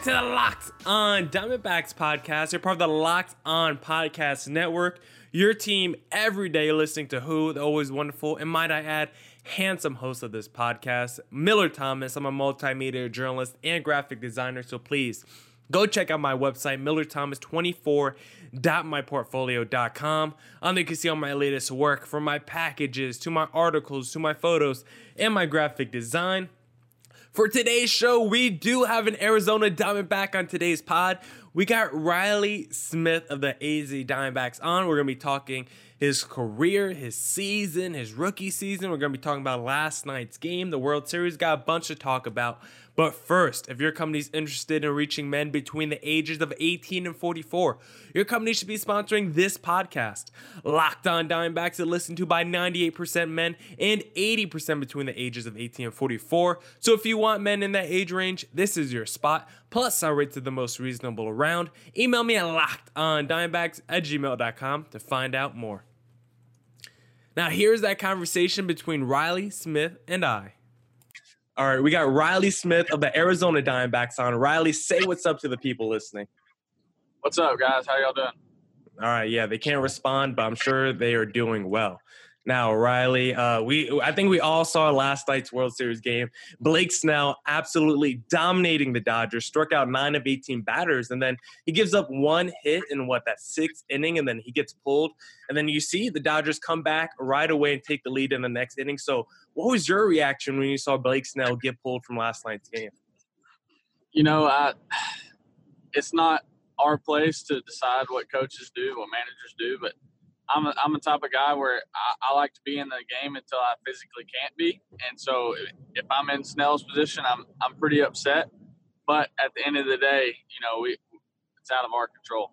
to the Locked On Diamondbacks podcast. You're part of the Locked On Podcast Network. Your team every day listening to who, the always wonderful, and might I add, handsome host of this podcast, Miller Thomas. I'm a multimedia journalist and graphic designer, so please go check out my website, millerthomas24.myportfolio.com. On um, there, you can see all my latest work from my packages to my articles to my photos and my graphic design. For today's show, we do have an Arizona Diamondback on today's pod. We got Riley Smith of the AZ Diamondbacks on. We're going to be talking his career, his season, his rookie season. We're going to be talking about last night's game, the World Series. Got a bunch to talk about. But first, if your company's interested in reaching men between the ages of 18 and 44, your company should be sponsoring this podcast. Locked on Diamondbacks is listened to by 98% men and 80% between the ages of 18 and 44. So if you want men in that age range, this is your spot. Plus, I'll rate to the most reasonable around. Email me at lockedondiamondbacks at gmail.com to find out more. Now, here's that conversation between Riley Smith and I. All right, we got Riley Smith of the Arizona Diamondbacks on. Riley, say what's up to the people listening. What's up, guys? How y'all doing? All right, yeah, they can't respond, but I'm sure they are doing well. Now, Riley, uh, we I think we all saw last night's World Series game. Blake Snell absolutely dominating the Dodgers, struck out nine of 18 batters, and then he gives up one hit in what that sixth inning, and then he gets pulled. And then you see the Dodgers come back right away and take the lead in the next inning. So, what was your reaction when you saw Blake Snell get pulled from last night's game? You know, I, it's not our place to decide what coaches do, what managers do, but I'm a, I'm a type of guy where I, I, like to be in the game until I physically can't be. And so if I'm in Snell's position, I'm I'm pretty upset. But at the end of the day, you know, we it's out of our control.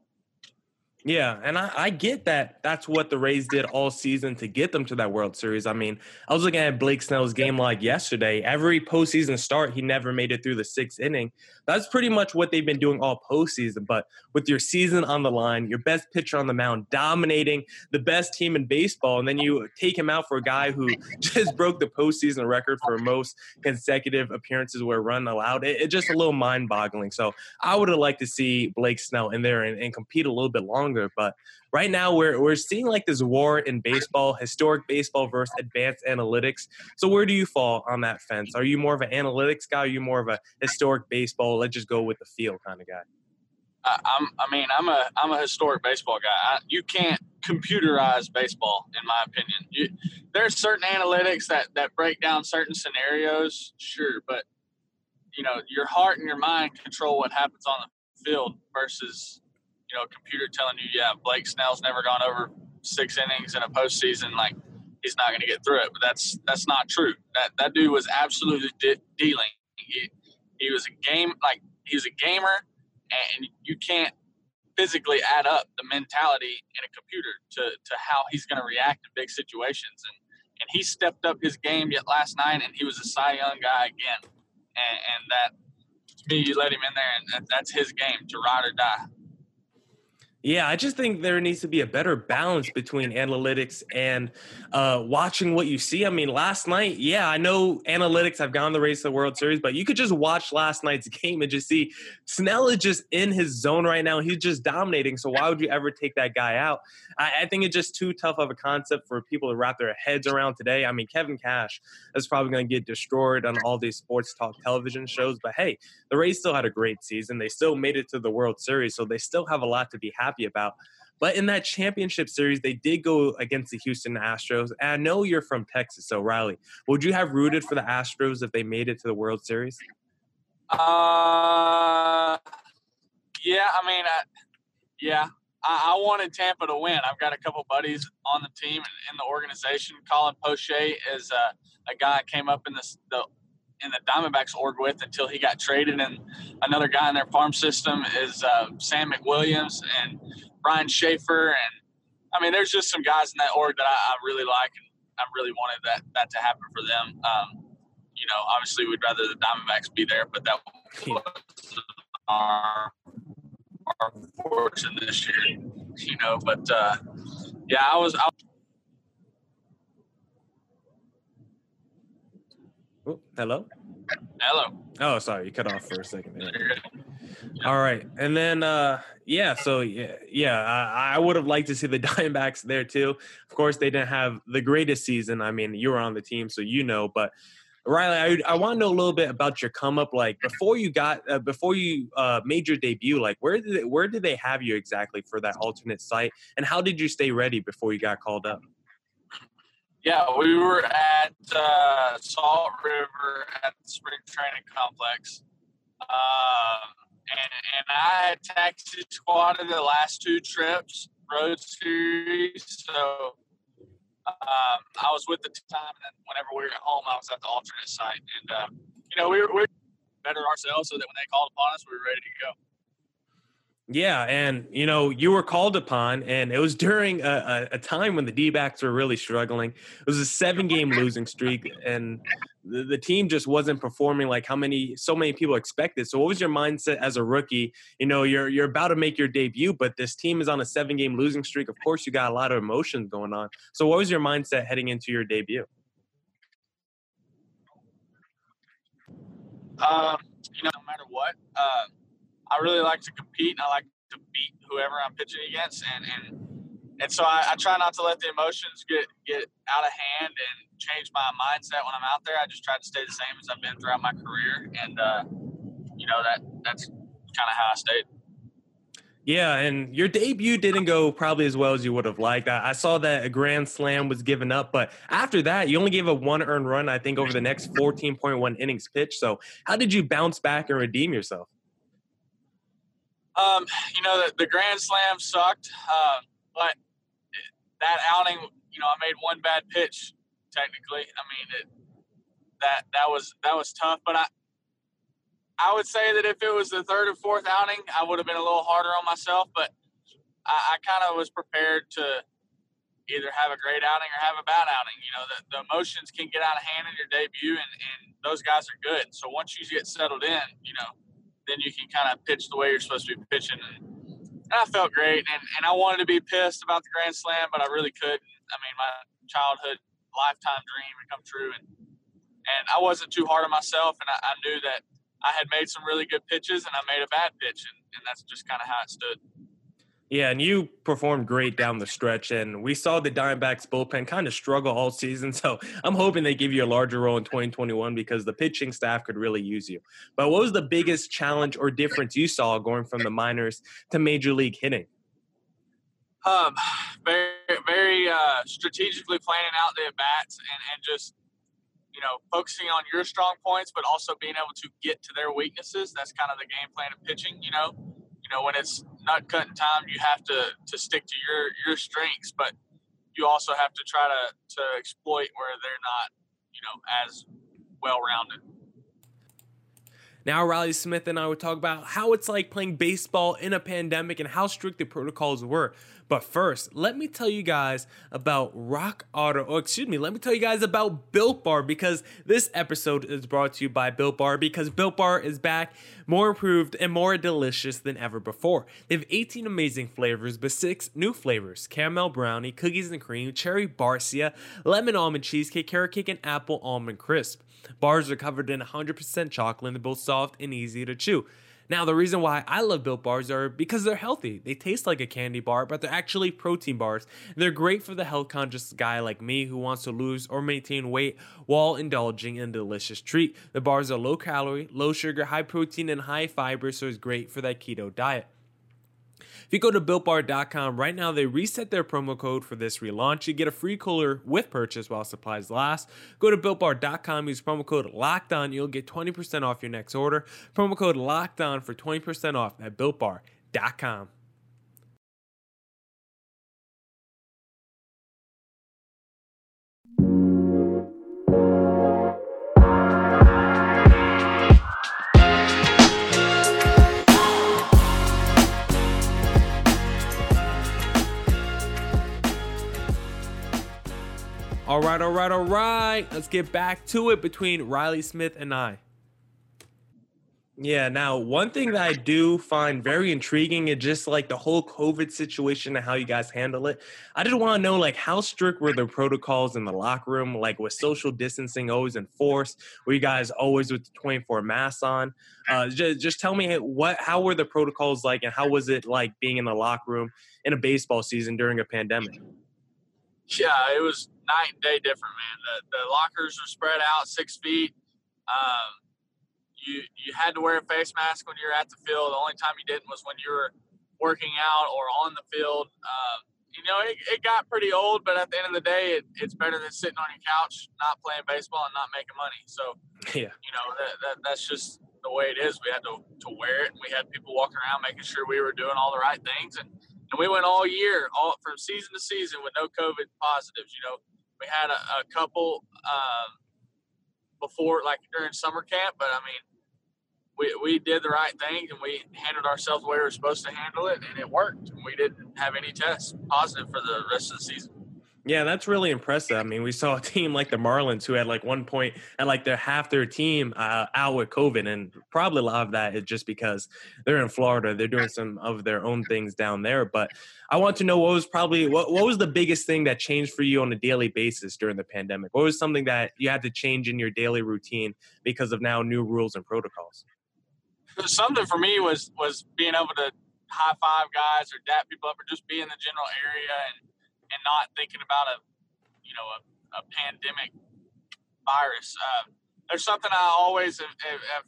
Yeah, and I, I, get that. That's what the Rays did all season to get them to that World Series. I mean, I was looking at Blake Snell's game like yesterday. Every postseason start, he never made it through the sixth inning. That's pretty much what they've been doing all postseason. But with your season on the line, your best pitcher on the mound, dominating the best team in baseball, and then you take him out for a guy who just broke the postseason record for most consecutive appearances where run allowed. It, it's just a little mind-boggling. So I would have liked to see Blake Snell in there and, and compete a little bit longer longer. But right now, we're we're seeing like this war in baseball, historic baseball versus advanced analytics. So where do you fall on that fence? Are you more of an analytics guy? Are you more of a historic baseball? Let's just go with the feel kind of guy. I'm, I mean, I'm a, I'm a historic baseball guy. I, you can't computerize baseball, in my opinion. You, there's certain analytics that, that break down certain scenarios, sure, but you know, your heart and your mind control what happens on the field versus you know, computer telling you, yeah, Blake Snell's never gone over six innings in a postseason, like he's not going to get through it. But that's that's not true. That that dude was absolutely de- dealing. He, he was a game like he was a gamer, and you can't physically add up the mentality in a computer to to how he's going to react in big situations. And and he stepped up his game yet last night, and he was a Cy Young guy again. And, and that to me, you let him in there, and that, that's his game to ride or die. Yeah, I just think there needs to be a better balance between analytics and uh, watching what you see. I mean, last night, yeah, I know analytics have gone the Rays to the World Series, but you could just watch last night's game and just see Snell is just in his zone right now. He's just dominating. So why would you ever take that guy out? I, I think it's just too tough of a concept for people to wrap their heads around today. I mean, Kevin Cash is probably going to get destroyed on all these sports talk television shows, but hey, the Rays still had a great season. They still made it to the World Series, so they still have a lot to be happy happy about. But in that championship series, they did go against the Houston Astros. And I know you're from Texas, so Riley, would you have rooted for the Astros if they made it to the World Series? Uh, yeah. I mean, I, yeah, I, I, wanted Tampa to win. I've got a couple buddies on the team and in the organization. Colin Poche is a, a guy that came up in the, the in the Diamondbacks org with until he got traded. And another guy in their farm system is uh, Sam McWilliams and Brian Schaefer. And I mean, there's just some guys in that org that I, I really like, and I really wanted that that to happen for them. Um, you know, obviously, we'd rather the Diamondbacks be there, but that was our our fortune this year. You know, but uh, yeah, I was. I, Oh, hello. hello. Oh, sorry, you cut off for a second. there. All right, and then uh, yeah, so yeah, yeah, I, I would have liked to see the Diamondbacks there too. Of course, they didn't have the greatest season. I mean, you were on the team, so you know. But Riley, I, I want to know a little bit about your come up. Like before you got, uh, before you uh, made your debut, like where did they, where did they have you exactly for that alternate site, and how did you stay ready before you got called up? Yeah, we were at uh, Salt River at the spring training complex. Um, and, and I had taxi squatted the last two trips, road series. So um, I was with the time, and whenever we were at home, I was at the alternate site. And, uh, you know, we were, we were better ourselves so that when they called upon us, we were ready to go. Yeah, and you know you were called upon, and it was during a, a, a time when the D backs were really struggling. It was a seven-game losing streak, and the, the team just wasn't performing like how many so many people expected. So, what was your mindset as a rookie? You know, you're you're about to make your debut, but this team is on a seven-game losing streak. Of course, you got a lot of emotions going on. So, what was your mindset heading into your debut? Um, you know, no matter what, uh, I really like to compete and I like to beat whoever I'm pitching against, and and and so I, I, try not to let the emotions get get out of hand and change my mindset when I'm out there. I just try to stay the same as I've been throughout my career, and uh, you know that that's kind of how I stayed. Yeah, and your debut didn't go probably as well as you would have liked. I, saw that a grand slam was given up, but after that, you only gave a one earned run, I think, over the next 14.1 innings pitched. So, how did you bounce back and redeem yourself? Um, you know, the, the Grand Slam sucked, uh, but that outing, you know, I made one bad pitch. Technically, I mean, it, that that was that was tough. But I, I would say that if it was the third or fourth outing, I would have been a little harder on myself. But I, I kind of was prepared to either have a great outing or have a bad outing. You know, the, the emotions can get out of hand in your debut, and, and those guys are good. So once you get settled in, you know, then you can kind of pitch the way you're supposed to be pitching. And, I felt great, and, and I wanted to be pissed about the Grand Slam, but I really couldn't. I mean, my childhood lifetime dream had come true, and and I wasn't too hard on myself, and I, I knew that I had made some really good pitches, and I made a bad pitch, and, and that's just kind of how it stood. Yeah, and you performed great down the stretch, and we saw the Diamondbacks bullpen kind of struggle all season. So I'm hoping they give you a larger role in 2021 because the pitching staff could really use you. But what was the biggest challenge or difference you saw going from the minors to major league hitting? Um, very, very uh, strategically planning out the at bats and, and just you know focusing on your strong points, but also being able to get to their weaknesses. That's kind of the game plan of pitching. You know, you know when it's nut cutting time, you have to to stick to your your strengths, but you also have to try to to exploit where they're not, you know, as well rounded. Now, Riley Smith and I would talk about how it's like playing baseball in a pandemic and how strict the protocols were. But first, let me tell you guys about Rock Auto. Oh, excuse me, let me tell you guys about Built Bar because this episode is brought to you by Built Bar because Built Bar is back, more improved, and more delicious than ever before. They have 18 amazing flavors, but six new flavors caramel brownie, cookies and cream, cherry barcia, lemon almond cheesecake, carrot cake, and apple almond crisp. Bars are covered in 100% chocolate and they're both soft and easy to chew. Now, the reason why I love Built Bars are because they're healthy. They taste like a candy bar, but they're actually protein bars. They're great for the health conscious guy like me who wants to lose or maintain weight while indulging in a delicious treat. The bars are low calorie, low sugar, high protein, and high fiber, so it's great for that keto diet. If you go to builtbar.com right now, they reset their promo code for this relaunch. You get a free cooler with purchase while supplies last. Go to builtbar.com, use promo code locked on. You'll get 20% off your next order. Promo code locked on for 20% off at builtbar.com. right, all right, all right. Let's get back to it between Riley Smith and I. Yeah, now one thing that I do find very intriguing is just like the whole COVID situation and how you guys handle it. I just want to know like how strict were the protocols in the locker room? Like was social distancing always enforced? Were you guys always with the 24 masks on? Uh, just, just tell me what how were the protocols like and how was it like being in the locker room in a baseball season during a pandemic? Yeah, it was night and day different, man. The, the lockers were spread out six feet. Um, you you had to wear a face mask when you were at the field. The only time you didn't was when you were working out or on the field. Uh, you know, it, it got pretty old, but at the end of the day, it, it's better than sitting on your couch, not playing baseball and not making money. So, yeah, you know, that, that that's just the way it is. We had to, to wear it, and we had people walking around making sure we were doing all the right things. And, and we went all year, all from season to season with no COVID positives. You know, we had a, a couple um, before, like during summer camp, but I mean, we, we did the right thing and we handled ourselves the way we were supposed to handle it, and it worked. And We didn't have any tests positive for the rest of the season. Yeah, that's really impressive. I mean, we saw a team like the Marlins who had like one point and like their half their team uh, out with COVID, and probably a lot of that is just because they're in Florida. They're doing some of their own things down there. But I want to know what was probably what, what was the biggest thing that changed for you on a daily basis during the pandemic? What was something that you had to change in your daily routine because of now new rules and protocols? Something for me was was being able to high five guys or dap people up or just be in the general area and and not thinking about a you know a, a pandemic virus. Uh, there's something I always have, have, have,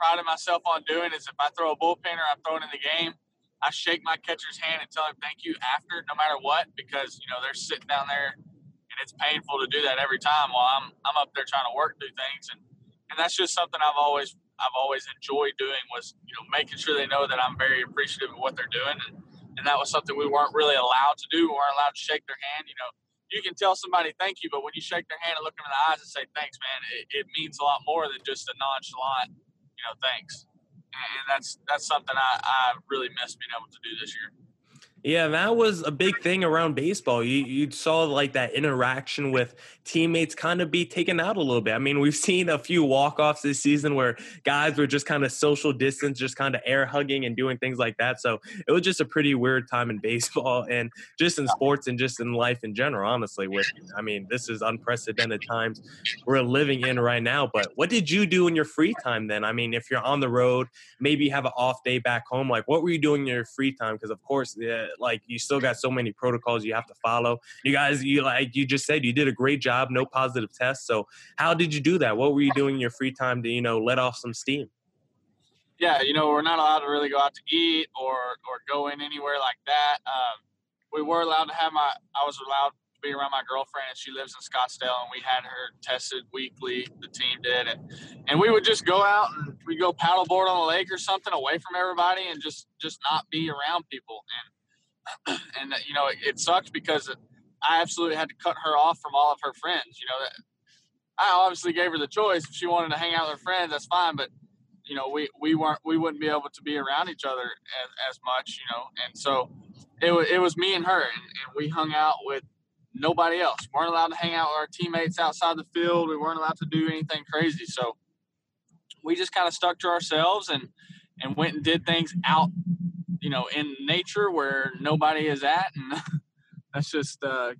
prided myself on doing is if I throw a bullpen or I'm throwing in the game, I shake my catcher's hand and tell him thank you after, no matter what, because you know they're sitting down there and it's painful to do that every time while I'm I'm up there trying to work through things and and that's just something I've always I've always enjoyed doing was you know making sure they know that I'm very appreciative of what they're doing and and that was something we weren't really allowed to do. We weren't allowed to shake their hand. You know, you can tell somebody thank you, but when you shake their hand and look them in the eyes and say thanks, man, it, it means a lot more than just a nonchalant, you know, thanks. And that's that's something I, I really miss being able to do this year. Yeah, that was a big thing around baseball. You you saw like that interaction with teammates kind of be taken out a little bit. I mean, we've seen a few walk-offs this season where guys were just kind of social distance, just kind of air hugging and doing things like that. So it was just a pretty weird time in baseball and just in sports and just in life in general, honestly. With I mean, this is unprecedented times we're living in right now. But what did you do in your free time then? I mean, if you're on the road, maybe you have an off day back home, like what were you doing in your free time? Because of course, yeah like you still got so many protocols you have to follow. You guys, you like you just said, you did a great job. No positive tests. So how did you do that? What were you doing in your free time to you know let off some steam? Yeah, you know we're not allowed to really go out to eat or or go in anywhere like that. Um, we were allowed to have my. I was allowed to be around my girlfriend, and she lives in Scottsdale, and we had her tested weekly. The team did, and and we would just go out and we go paddleboard on the lake or something away from everybody, and just just not be around people. And and you know it, it because I absolutely had to cut her off from all of her friends. You know, I obviously gave her the choice. If she wanted to hang out with her friends, that's fine. But you know, we we weren't we wouldn't be able to be around each other as, as much. You know, and so it was it was me and her, and, and we hung out with nobody else. We weren't allowed to hang out with our teammates outside the field. We weren't allowed to do anything crazy. So we just kind of stuck to ourselves and and went and did things out you know in nature where nobody is at and that's just uh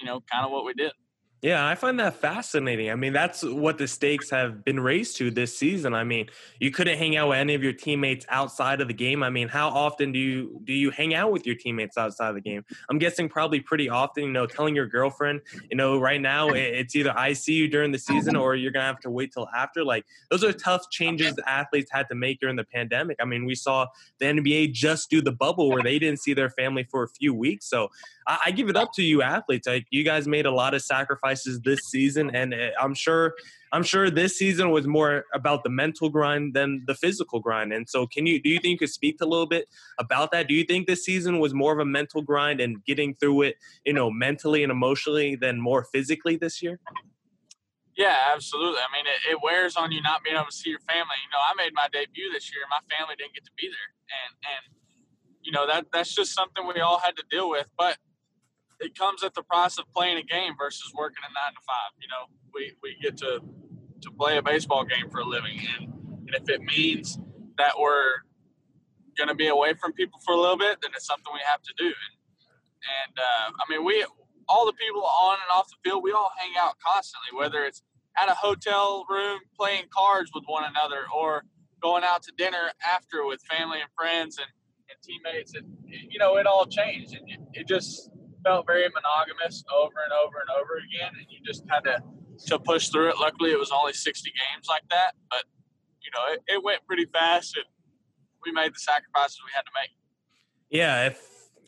you know kind of what we did yeah, I find that fascinating. I mean, that's what the stakes have been raised to this season. I mean, you couldn't hang out with any of your teammates outside of the game. I mean, how often do you do you hang out with your teammates outside of the game? I'm guessing probably pretty often. You know, telling your girlfriend, you know, right now it's either I see you during the season or you're gonna have to wait till after. Like those are tough changes athletes had to make during the pandemic. I mean, we saw the NBA just do the bubble where they didn't see their family for a few weeks. So I, I give it up to you athletes. Like you guys made a lot of sacrifices this season, and I'm sure I'm sure this season was more about the mental grind than the physical grind. And so, can you do you think you could speak a little bit about that? Do you think this season was more of a mental grind and getting through it, you know, mentally and emotionally than more physically this year? Yeah, absolutely. I mean, it, it, wears on you not being able to see your family. You know, I made my debut this year. My family didn't get to be there, and and you know that that's just something we all had to deal with. But it comes at the price of playing a game versus working a nine to five. You know, we, we get to to play a baseball game for a living, and, and if it means that we're going to be away from people for a little bit, then it's something we have to do. And, and uh, I mean, we all the people on and off the field, we all hang out constantly, whether it's at a hotel room playing cards with one another or going out to dinner after with family and friends and, and teammates. And, you know, it all changed. And it, it just felt very monogamous over and over and over again. And you just kind of to push through it. Luckily, it was only 60 games like that, but you know, it, it went pretty fast, and we made the sacrifices we had to make. Yeah, if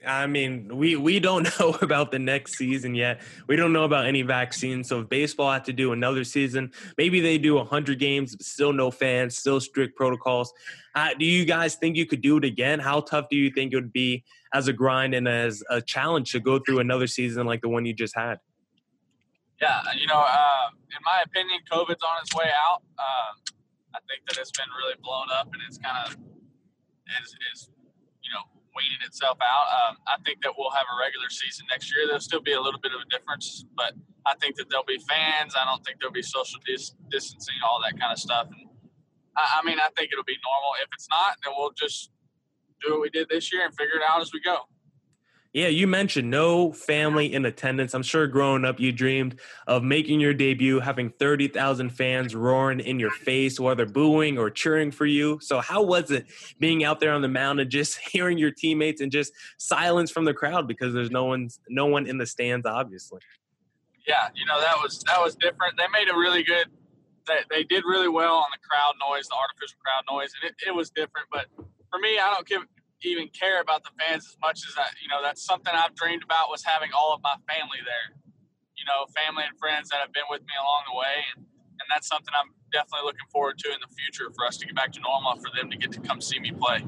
I mean, we we don't know about the next season yet. We don't know about any vaccine. So if baseball had to do another season, maybe they do 100 games, still no fans, still strict protocols. Uh, do you guys think you could do it again? How tough do you think it would be as a grind and as a challenge to go through another season like the one you just had? Yeah, you know, uh, in my opinion, COVID's on its way out. Uh, I think that it's been really blown up and it's kind of is, is you know weaning itself out. Um, I think that we'll have a regular season next year. There'll still be a little bit of a difference, but I think that there'll be fans. I don't think there'll be social dis- distancing, all that kind of stuff. And I, I mean, I think it'll be normal. If it's not, then we'll just do what we did this year and figure it out as we go. Yeah, you mentioned no family in attendance. I'm sure growing up you dreamed of making your debut, having 30,000 fans roaring in your face, whether booing or cheering for you. So, how was it being out there on the mound and just hearing your teammates and just silence from the crowd because there's no one's no one in the stands, obviously? Yeah, you know that was that was different. They made a really good. They, they did really well on the crowd noise, the artificial crowd noise, and it, it was different. But for me, I don't give even care about the fans as much as I, you know, that's something I've dreamed about was having all of my family there. You know, family and friends that have been with me along the way, and, and that's something I'm definitely looking forward to in the future for us to get back to normal, for them to get to come see me play.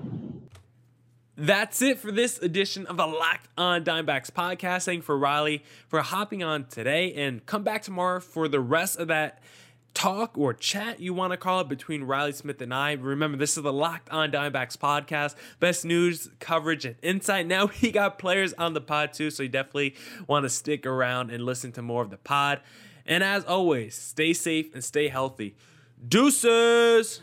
That's it for this edition of the Locked On Diamondbacks podcast. Thank for Riley for hopping on today, and come back tomorrow for the rest of that talk or chat you want to call it between Riley Smith and I. Remember, this is the Locked On Diamondbacks podcast. Best news, coverage, and insight. Now we got players on the pod too, so you definitely want to stick around and listen to more of the pod. And as always, stay safe and stay healthy. Deuces!